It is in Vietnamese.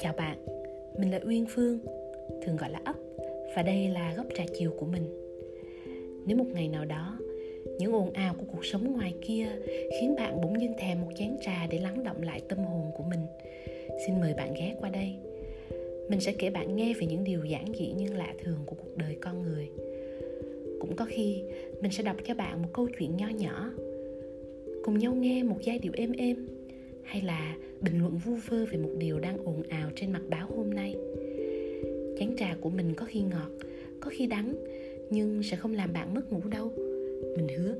Chào bạn, mình là Uyên Phương, thường gọi là ấp và đây là góc trà chiều của mình. Nếu một ngày nào đó, những ồn ào của cuộc sống ngoài kia khiến bạn bỗng dưng thèm một chén trà để lắng động lại tâm hồn của mình, xin mời bạn ghé qua đây. Mình sẽ kể bạn nghe về những điều giản dị nhưng lạ thường của cuộc đời con người. Cũng có khi mình sẽ đọc cho bạn một câu chuyện nho nhỏ cùng nhau nghe một giai điệu êm êm hay là bình luận vu vơ về một điều đang ồn ào trên mặt báo hôm nay? Chén trà của mình có khi ngọt, có khi đắng, nhưng sẽ không làm bạn mất ngủ đâu. Mình hứa.